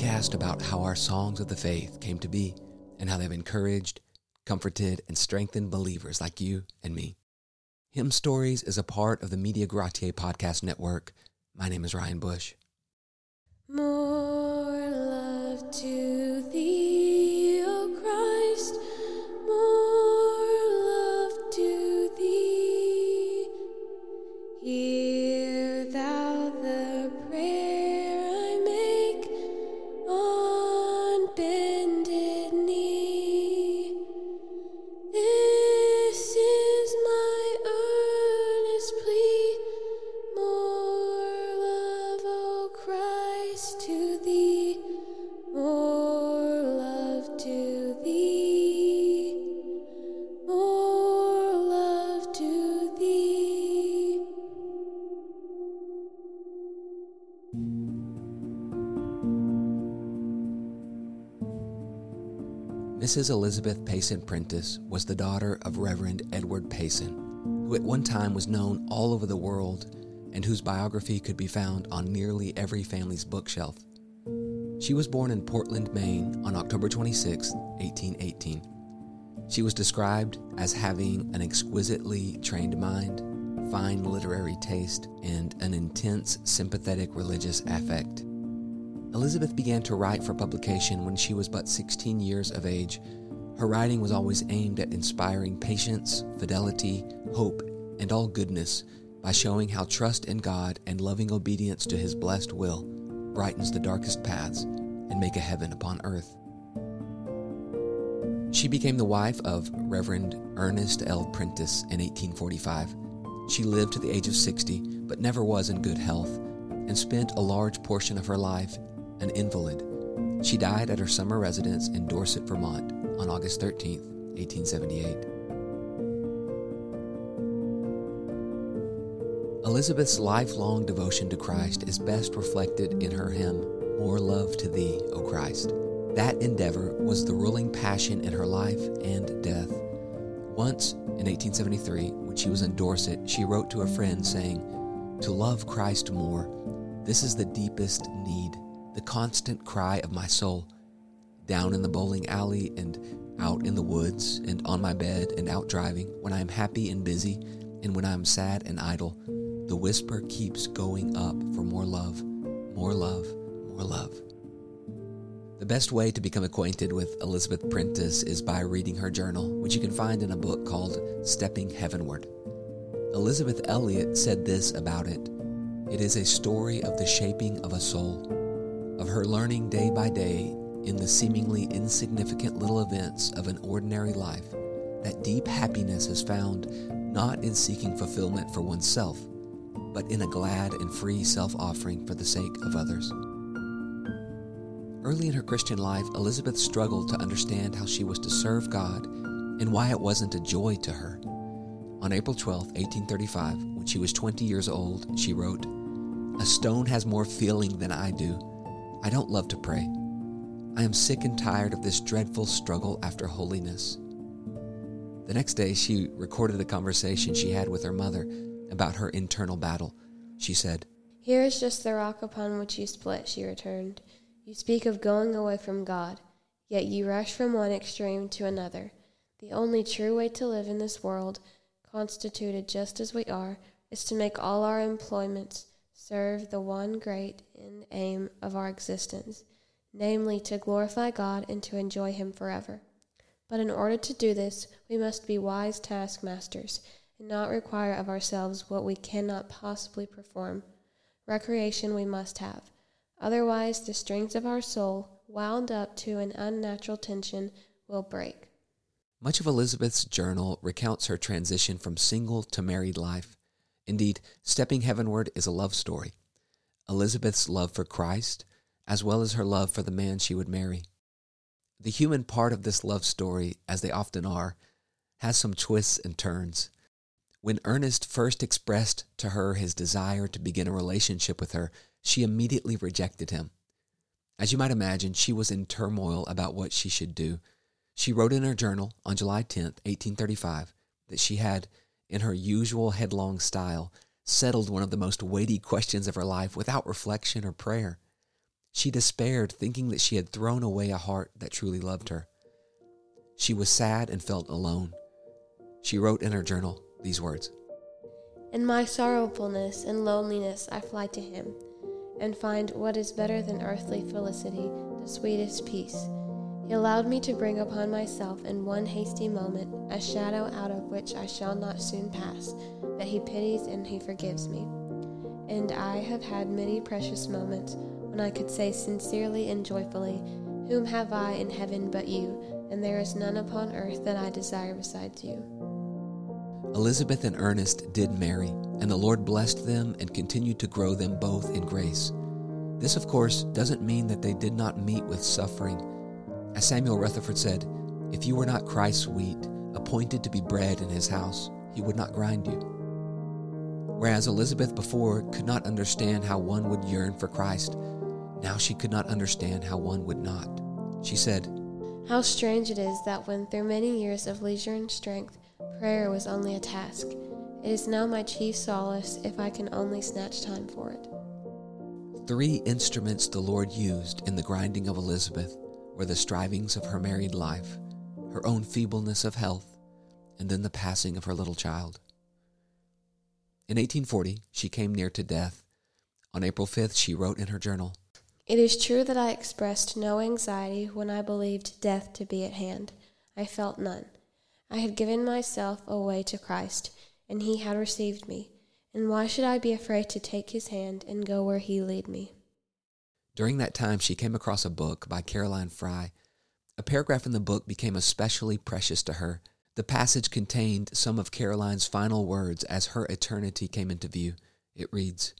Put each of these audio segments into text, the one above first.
podcast about how our songs of the faith came to be and how they've encouraged, comforted, and strengthened believers like you and me. Hymn Stories is a part of the Media Gratiae podcast network. My name is Ryan Bush. More love to thee, O Christ, more love to thee. Mrs. Elizabeth Payson Prentiss was the daughter of Reverend Edward Payson, who at one time was known all over the world and whose biography could be found on nearly every family's bookshelf. She was born in Portland, Maine on October 26, 1818. She was described as having an exquisitely trained mind, fine literary taste, and an intense, sympathetic religious affect. Elizabeth began to write for publication when she was but 16 years of age. Her writing was always aimed at inspiring patience, fidelity, hope, and all goodness by showing how trust in God and loving obedience to His blessed will brightens the darkest paths and make a heaven upon earth. She became the wife of Reverend Ernest L. Prentiss in 1845. She lived to the age of 60, but never was in good health, and spent a large portion of her life an invalid. She died at her summer residence in Dorset, Vermont on August 13, 1878. Elizabeth's lifelong devotion to Christ is best reflected in her hymn, More Love to Thee, O Christ. That endeavor was the ruling passion in her life and death. Once, in 1873, when she was in Dorset, she wrote to a friend saying, To love Christ more, this is the deepest need, the constant cry of my soul. Down in the bowling alley and out in the woods and on my bed and out driving, when I am happy and busy, and when I am sad and idle, the whisper keeps going up for more love, more love, more love. The best way to become acquainted with Elizabeth Prentiss is by reading her journal, which you can find in a book called Stepping Heavenward. Elisabeth Elliot said this about it It is a story of the shaping of a soul, of her learning day by day in the seemingly insignificant little events of an ordinary life that deep happiness is found not in seeking fulfillment for oneself, but in a glad and free self offering for the sake of others. Early in her Christian life, Elizabeth struggled to understand how she was to serve God and why it wasn't a joy to her. On April 12, 1835, when she was 20 years old, she wrote, A stone has more feeling than I do. I don't love to pray. I am sick and tired of this dreadful struggle after holiness. The next day, she recorded a conversation she had with her mother about her internal battle. She said, Here is just the rock upon which you split, she returned. You speak of going away from God, yet you rush from one extreme to another. The only true way to live in this world, constituted just as we are, is to make all our employments serve the one great end aim of our existence, namely to glorify God and to enjoy Him forever. But in order to do this, we must be wise taskmasters and not require of ourselves what we cannot possibly perform. Recreation we must have. Otherwise, the strings of our soul, wound up to an unnatural tension, will break. Much of Elizabeth's journal recounts her transition from single to married life. Indeed, Stepping Heavenward is a love story. Elizabeth's love for Christ, as well as her love for the man she would marry. The human part of this love story, as they often are, has some twists and turns. When Ernest first expressed to her his desire to begin a relationship with her, she immediately rejected him. As you might imagine, she was in turmoil about what she should do. She wrote in her journal on July 10, 1835, that she had, in her usual headlong style, settled one of the most weighty questions of her life without reflection or prayer. She despaired, thinking that she had thrown away a heart that truly loved her. She was sad and felt alone. She wrote in her journal these words In my sorrowfulness and loneliness, I fly to him and find what is better than earthly felicity, the sweetest peace. He allowed me to bring upon myself in one hasty moment a shadow out of which I shall not soon pass, but he pities and he forgives me. And I have had many precious moments when I could say sincerely and joyfully, Whom have I in heaven but you, and there is none upon earth that I desire besides you. Elizabeth and Ernest did marry, and the Lord blessed them and continued to grow them both in grace. This, of course, doesn't mean that they did not meet with suffering. As Samuel Rutherford said, if you were not Christ's wheat, appointed to be bread in his house, he would not grind you. Whereas Elizabeth before could not understand how one would yearn for Christ, now she could not understand how one would not. She said, How strange it is that when through many years of leisure and strength, prayer was only a task, it is now my chief solace if I can only snatch time for it. Three instruments the Lord used in the grinding of Elizabeth were the strivings of her married life, her own feebleness of health, and then the passing of her little child. In 1840, she came near to death. On April 5th, she wrote in her journal It is true that I expressed no anxiety when I believed death to be at hand. I felt none. I had given myself away to Christ, and he had received me. And why should I be afraid to take his hand and go where he lead me? During that time, she came across a book by Caroline Fry. A paragraph in the book became especially precious to her. The passage contained some of Caroline's final words as her eternity came into view. It reads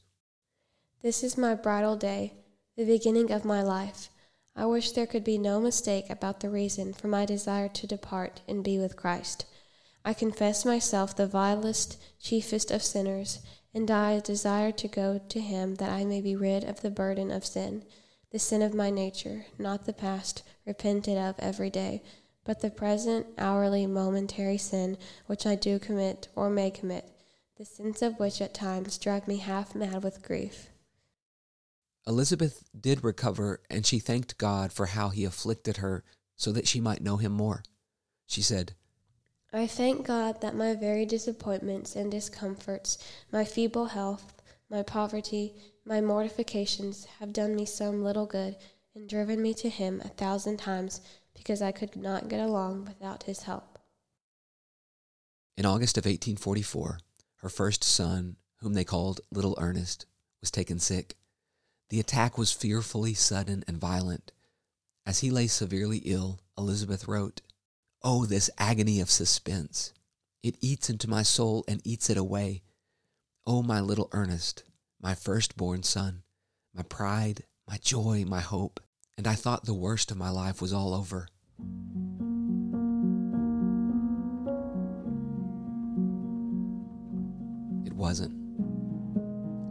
This is my bridal day, the beginning of my life. I wish there could be no mistake about the reason for my desire to depart and be with Christ. I confess myself the vilest, chiefest of sinners and I desire to go to him that I may be rid of the burden of sin, the sin of my nature, not the past, repented of every day, but the present, hourly, momentary sin which I do commit or may commit, the sins of which at times drive me half mad with grief. Elizabeth did recover, and she thanked God for how he afflicted her so that she might know him more. She said, I thank God that my very disappointments and discomforts, my feeble health, my poverty, my mortifications have done me some little good and driven me to Him a thousand times because I could not get along without His help. In August of 1844, her first son, whom they called Little Ernest, was taken sick. The attack was fearfully sudden and violent. As he lay severely ill, Elizabeth wrote, Oh, this agony of suspense! It eats into my soul and eats it away. Oh, my little Ernest, my firstborn son, my pride, my joy, my hope, and I thought the worst of my life was all over. It wasn't.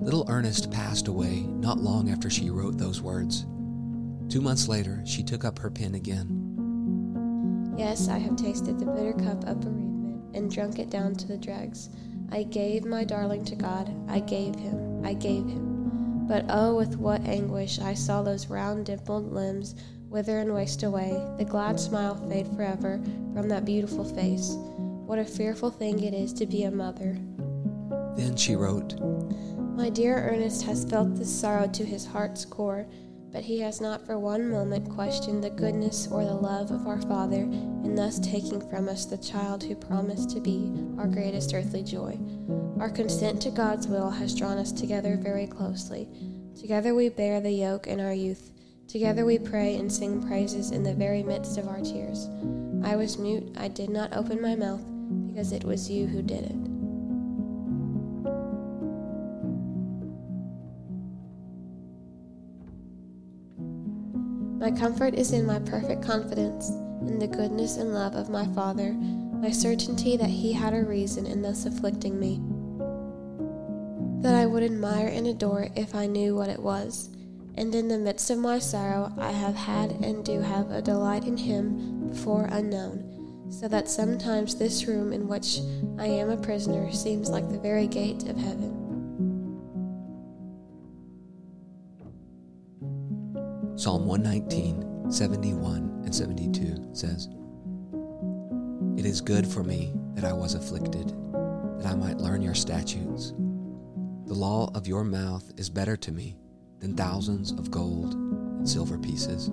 Little Ernest passed away not long after she wrote those words. Two months later, she took up her pen again Yes, I have tasted the bitter cup of bereavement and drunk it down to the dregs. I gave my darling to God. I gave him. I gave him. But oh, with what anguish I saw those round, dimpled limbs wither and waste away, the glad smile fade forever from that beautiful face. What a fearful thing it is to be a mother. Then she wrote, My dear Ernest has felt this sorrow to his heart's core but he has not for one moment questioned the goodness or the love of our Father in thus taking from us the child who promised to be our greatest earthly joy. Our consent to God's will has drawn us together very closely. Together we bear the yoke in our youth. Together we pray and sing praises in the very midst of our tears. I was mute, I did not open my mouth, because it was you who did it. My comfort is in my perfect confidence in the goodness and love of my Father, my certainty that He had a reason in thus afflicting me, that I would admire and adore if I knew what it was. And in the midst of my sorrow, I have had and do have a delight in Him before unknown, so that sometimes this room in which I am a prisoner seems like the very gate of heaven. Psalm 119, 71 and 72 says, It is good for me that I was afflicted, that I might learn your statutes. The law of your mouth is better to me than thousands of gold and silver pieces.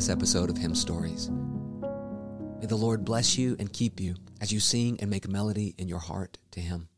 This episode of Hymn Stories. May the Lord bless you and keep you as you sing and make melody in your heart to Him.